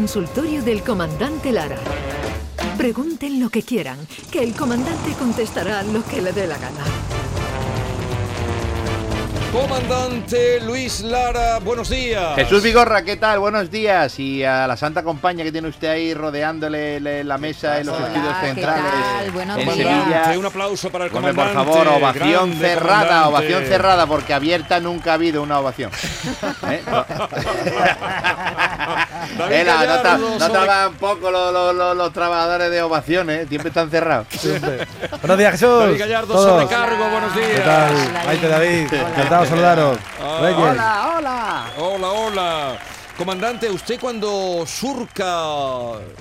consultorio del comandante Lara. Pregunten lo que quieran, que el comandante contestará lo que le dé la gana. Comandante Luis Lara, buenos días. Jesús Vigorra, ¿qué tal? Buenos días. Y a la santa compañía que tiene usted ahí rodeándole le- la mesa en los Hola, estudios ¿qué centrales. tal? En. Sevilla. Un aplauso para el comandante. por favor, ovación grande cerrada, comandante. ovación cerrada, porque abierta nunca ha habido una ovación. ¿Eh? David Eh, no, Gallardo, no sobre- trabajan poco los, los- los- los trabajadores de ovaciones, siempre están cerrados. Buenos días, Jesús. David Gallardo, Todos. sobrecargo, buenos días. ¿Qué tal? Hola, Maite David. Encantado de saludaros. Ah. Hola, hola. Hola, hola. Comandante, usted cuando surca eh,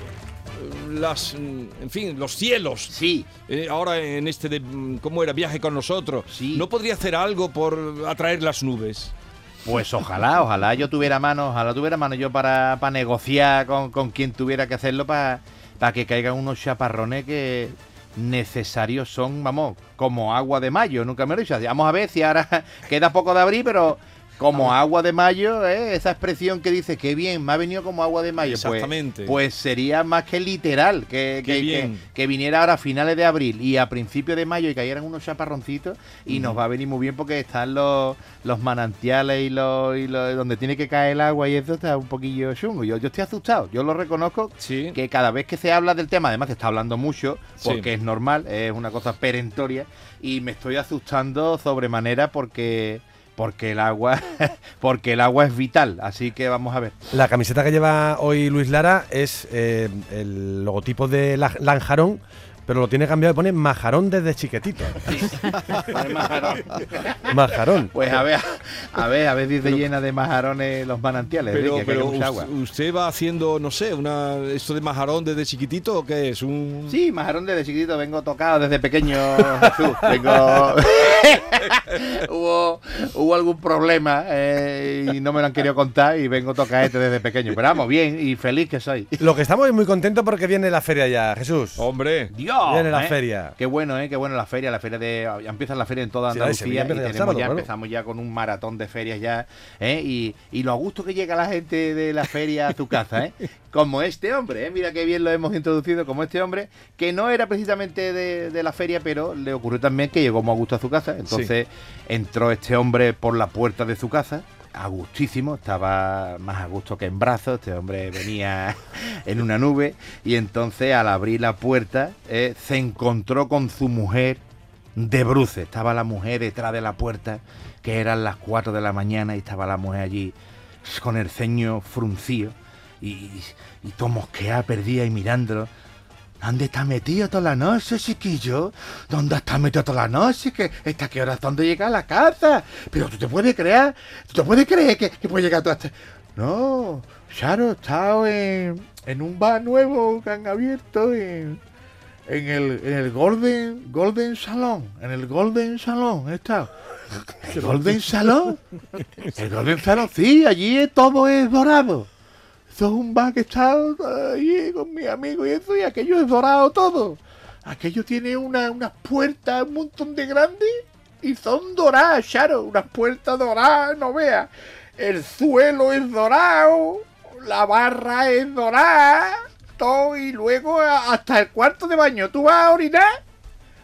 las, mm, en fin, los cielos, Sí, eh, ahora en este de, mm, ¿cómo era? Viaje con nosotros, Sí. ¿no podría hacer algo por atraer las nubes? Pues ojalá, ojalá yo tuviera mano, ojalá tuviera mano yo para, para negociar con, con quien tuviera que hacerlo para, para que caigan unos chaparrones que necesarios son, vamos, como agua de mayo, nunca me lo he dicho. Vamos a ver si ahora queda poco de abril, pero como agua de mayo, ¿eh? esa expresión que dice que bien, me ha venido como agua de mayo. Pues- Exactamente. Pues, sería más que literal, que, Qué que- que- que viniera ahora a finales de abril y a principios de mayo y cayeran unos chaparroncitos y nos va a venir muy bien porque están los, los manantiales y los, y los- donde tiene que caer el agua y eso está un poquillo chungo. Yo, yo estoy asustado, yo lo reconozco Sí. que cada vez que se habla del tema, además se está hablando mucho, Sí. porque es normal, es una cosa perentoria, y me estoy asustando sobremanera porque porque el agua porque el agua es vital, así que vamos a ver. La camiseta que lleva hoy Luis Lara es eh, el logotipo de La- Lanjarón, pero lo tiene cambiado y pone Majarón desde chiquitito. Majarón. Pues a ver, a ver, a ver si se llena de majarones los manantiales. Pero, que caiga pero mucha agua. us- usted va haciendo, no sé, una esto de majarón desde chiquitito o qué es? Un Sí, majarón desde chiquitito, vengo tocado desde pequeño, Jesús. Vengo... hubo, hubo algún problema eh, y no me lo han querido contar y vengo tocaete desde pequeño. Pero vamos, bien y feliz que soy. Lo que estamos es muy contentos porque viene la feria ya, Jesús. hombre. Dios. Viene la ¿eh? feria. Qué bueno, ¿eh? Qué bueno la feria, la feria de... Ya empieza la feria en toda Sí, Andalucía Sevilla y tenemos sábado, ya, claro. empezamos ya con un maratón de ferias ya, ¿eh? Y, y lo a gusto que llega la gente de la feria a tu casa, ¿eh? Como este hombre, ¿eh? Mira qué bien lo hemos introducido, como este hombre, que no era precisamente de, de la feria, pero le ocurrió también que llegó muy a gusto a su casa. Entonces entró este hombre por la puerta de su casa, a gustísimo, estaba más a gusto que en brazos, este hombre venía en una nube y entonces al abrir la puerta eh, se encontró con su mujer de bruces. Estaba la mujer detrás de la puerta, que eran las 4 de la mañana y estaba la mujer allí con el ceño fruncido y, y todo mosqueada, perdida y mirándolo. ¿Dónde está metido toda la noche, chiquillo? ¿Dónde está metido toda la noche? ¿Que ¿Hasta qué hora dónde llega a la casa? Pero tú te puedes creer, tú te puedes creer que, que puede llegar todo hasta... No, Charo, estado en, en un bar nuevo que han abierto en, en el, en el Golden, Golden Salón. En el Golden Salón he estado. ¿El Golden Salón? El Golden Salón, sí, allí todo es dorado. Eso es un bar que está allí con mi amigo y eso, y aquello es dorado todo. Aquello tiene una- unas puertas un montón de grandes y son doradas, Charo, unas puertas doradas, no veas. El suelo es dorado, la barra es dorada, todo, y luego hasta el cuarto de baño. ¿Tú vas a orinar?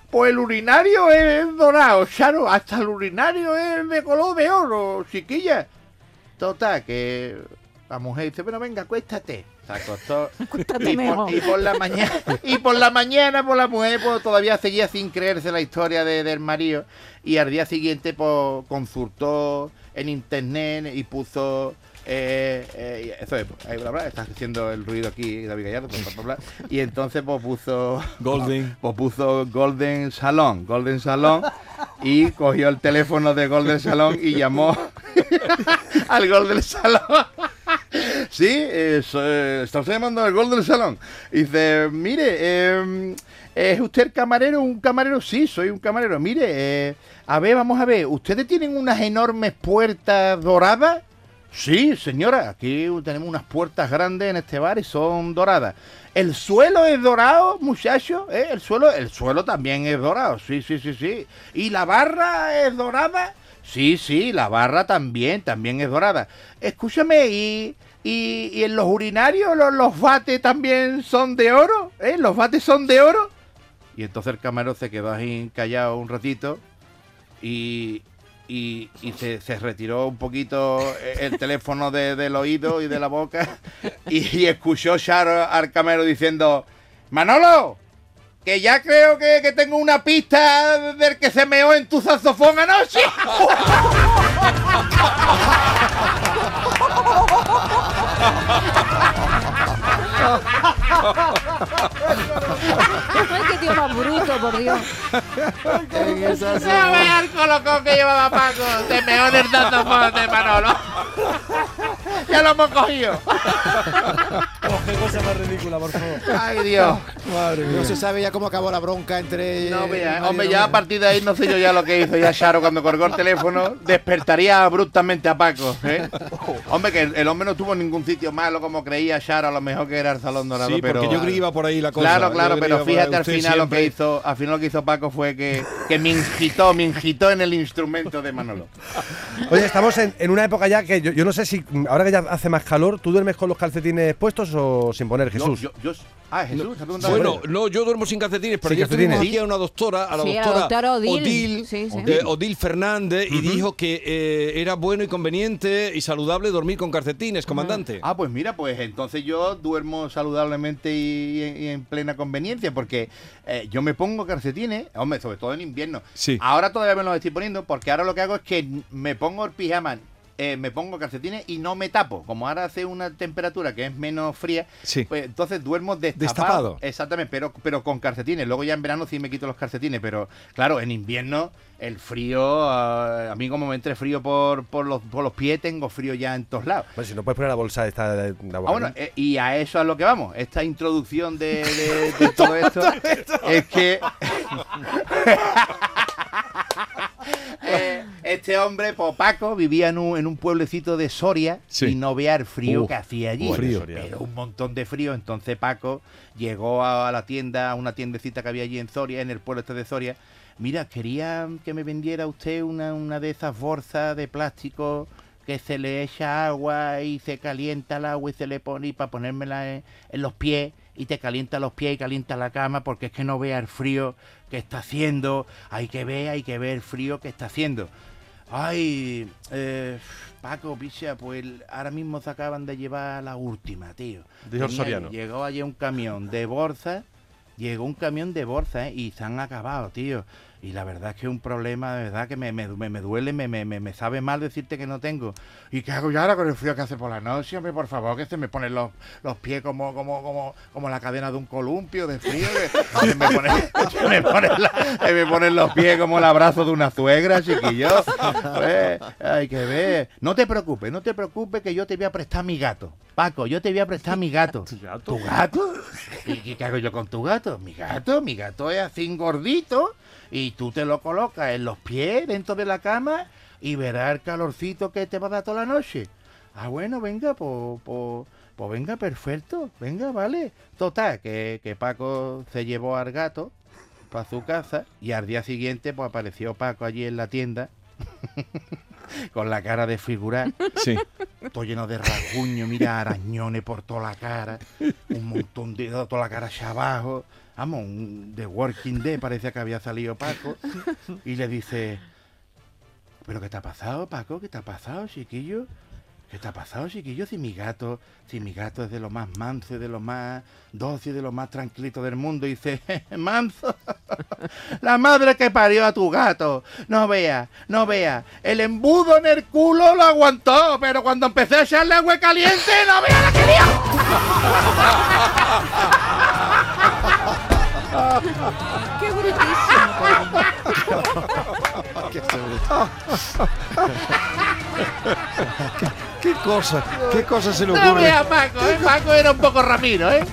Pues el urinario es dorado, Charo, hasta el urinario es de color de oro, chiquilla. Total, que la mujer dice, pero venga, acuéstate. Se acostó. Acuéstate y, por, mejor. y por la mañana, y por la mañana, por la mujer, pues todavía seguía sin creerse la historia de- del marido. Y al día siguiente, pues consultó en internet y puso. eh, eh, eso es, ahí, bla, bla, está haciendo el ruido aquí David Gallardo, bla, bla, bla, y entonces pues puso Golden. pues puso Golden Salón, Golden Salón, y cogió el teléfono de Golden Salón y llamó al Golden Salón. Sí, eh, está usted llamando al Golden Salón. Y dice, mire, eh, ¿es usted camarero? ¿Un camarero? Sí, soy un camarero. Mire, eh, a ver, vamos a ver, ¿ustedes tienen unas enormes puertas doradas? Sí, señora, aquí tenemos unas puertas grandes en este bar y son doradas. El suelo es dorado, muchacho, ¿eh? El suelo, el suelo también es dorado, sí, sí, sí, sí. ¿Y la barra es dorada? Sí, sí, la barra también, también es dorada. Escúchame, y Y, en los urinarios los, los bates también son de oro, ¿eh? Los bates son de oro. Y entonces el camarero se quedó ahí callado un ratito y, y, y se, retiró un poquito el teléfono de- del oído y de la boca y, y escuchó Charo al camarero diciendo, Manolo, que ya creo que, que tengo una pista del que se meó en tu saxofón anoche. Ay, qué tío más bruto, por Dios. No veas el colocón que llevaba Paco. Se meó en el saxofón de Manolo. ya lo hemos cogido. Qué cosa más ridícula, por favor. Ay, Dios. Madre No se sabe ya cómo acabó la bronca entre. No, eh, vea, hombre, ya a partir de ahí no sé yo ya lo que hizo ya Charo cuando colgó el teléfono. Despertaría abruptamente a Paco. ¿eh? Hombre, que el, el hombre no tuvo ningún sitio malo como creía Charo, a lo mejor que era el Salón Dorado. Sí, pero, porque yo creí que iba por ahí la cosa. Claro, claro, pero fíjate al final lo que hizo, al final lo que hizo Paco fue que, que me ingitó, me ingitó en el instrumento de Manolo. Oye, estamos en, en una época ya que yo, yo no sé si ahora que ya hace más calor, ¿tú duermes con los calcetines puestos o sin poner, Jesús? Yo, yo, yo- ah, Jesús. Bueno, no, yo duermo sin calcetines, pero Sin ya tuvimos calcetines. aquí a una doctora, a la Sí, a la doctora, doctora Odil. Odil, Sí, sí. eh, Odil Fernández, y dijo que eh, era bueno y conveniente y saludable dormir con calcetines, comandante. Ah, pues mira, pues entonces yo duermo saludablemente y, y en plena conveniencia, porque eh, yo me pongo calcetines, hombre, sobre todo en invierno. Sí. Ahora todavía me los estoy poniendo, porque ahora lo que hago es que me pongo el pijama, eh, me pongo calcetines y no me tapo. Como ahora hace una temperatura que es menos fría, Sí. pues entonces duermo destapado. Destapado. Exactamente, pero, pero con calcetines. Luego ya en verano sí me quito los calcetines, pero claro, en invierno el frío, ah, a mí como me entre frío por, por, los, por los pies, tengo frío ya en todos lados. Pues si no puedes poner la bolsa esta de, agua. Ah, bueno, ¿no? eh, y a eso es lo que vamos. Esta introducción de, de- de todo esto es que. Este hombre, pues, Paco, vivía en un, en un pueblecito de Soria Sí. y no vea el frío que hacía allí. frío. Pero un montón de frío. Entonces Paco llegó a la tienda, a una tiendecita que había allí en Soria, en el pueblo este de Soria. Mira, quería que me vendiera usted una, una de esas bolsas de plástico que se le echa agua y se calienta el agua y se le pone y para ponérmela en, en los pies y te calienta los pies y calienta la cama porque es que no vea el frío que está haciendo. Hay que ver, hay que ver el frío que está haciendo. Ay, eh, Paco, picha, pues ahora mismo se acaban de llevar la última, tío. Dijo el Tenía- soriano. Llegó allí un camión de bolsa, llegó un camión de bolsa ¿eh? y se han acabado, tío. Y la verdad es que es un problema, de verdad que me, me, me- me duele, me, me, me- me sabe mal decirte que no tengo. ¿Y qué hago yo ahora con el frío que hace por la noche? Hombre, por favor, que se me ponen los, los pies como, como, como, como la cadena de un columpio de frío. que se me, me ponen la- se me ponen los pies como el abrazo de una suegra, chiquillo. Pues, hay que ver. No te preocupes, no te preocupes que yo te voy a prestar mi gato. Paco, yo te voy a prestar mi gato. ¿Tu gato? ¿Y qué, qué hago yo con tu gato? Mi gato, mi gato es así gordito y tú te lo colocas en los pies dentro de la cama y verás el calorcito que te va a dar toda la noche. Ah, bueno, venga, pues, pues, pues venga, perfecto, venga, vale. Total, que, que Paco se llevó al gato para su casa y al día siguiente pues apareció Paco allí en la tienda con la cara de figurar Sí. todo lleno de rasguños, mira, arañones por toda la cara, un montón de toda la cara hacia abajo. Vamos, un- de Working Day parece que había salido Paco. Y le dice, ¿pero qué te ha pasado, Paco? ¿Qué te ha pasado, chiquillo? ¿Qué te ha pasado, chiquillo? Si mi gato, si mi gato es de lo más manso, y de lo más dócil, de lo más tranquilito del mundo. Y dice, manso, la madre que parió a tu gato. No vea, no vea. El embudo en el culo lo aguantó, pero cuando empecé a echarle agua caliente, no vea la que lió. Qué brutísimo. ¿Qué cosa? ¿Qué cosa se le No ocurre? vea Paco, ¿eh? Paco era un poco Ramiro, ¿eh?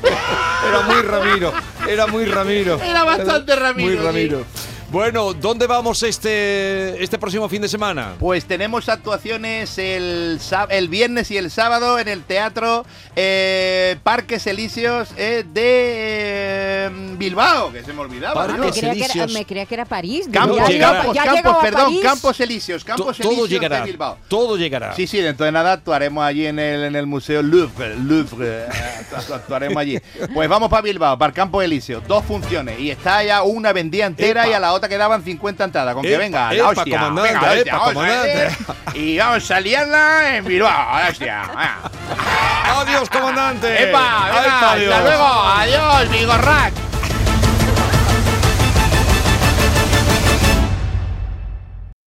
Era muy Ramiro, era muy Ramiro. Era bastante Ramiro, Muy sí. Bueno, ¿dónde vamos este, este próximo fin de semana? Pues tenemos actuaciones el, el viernes y el sábado en el Teatro eh, Parques Elíseos eh, de eh, Bilbao, que se me olvidaba. Parques ¿no? me, creía que era, Elíseos. me creía que era París. Campos, ya llegará. campos, ya campos, a perdón, París. Campos Elíseos, Campos todo Elíseos llegará. de Bilbao. Todo llegará. Sí, sí, dentro de nada actuaremos allí en el, en el Museo Louvre. Louvre eh, actu- actuaremos allí. Pues vamos para Bilbao, para el Campo Elíseo. Dos funciones. Y está ya una vendida entera Epa. y a la otra quedaban 50 entradas. Con que Epa, venga, la hostia. comandante, venga, la hostia, epa, vamos a comandante. ver. Y vamos a liarla en Bilbao, la hostia. venga. Adiós, comandante. ¡Hasta luego! ¡Adiós, Vigorrack!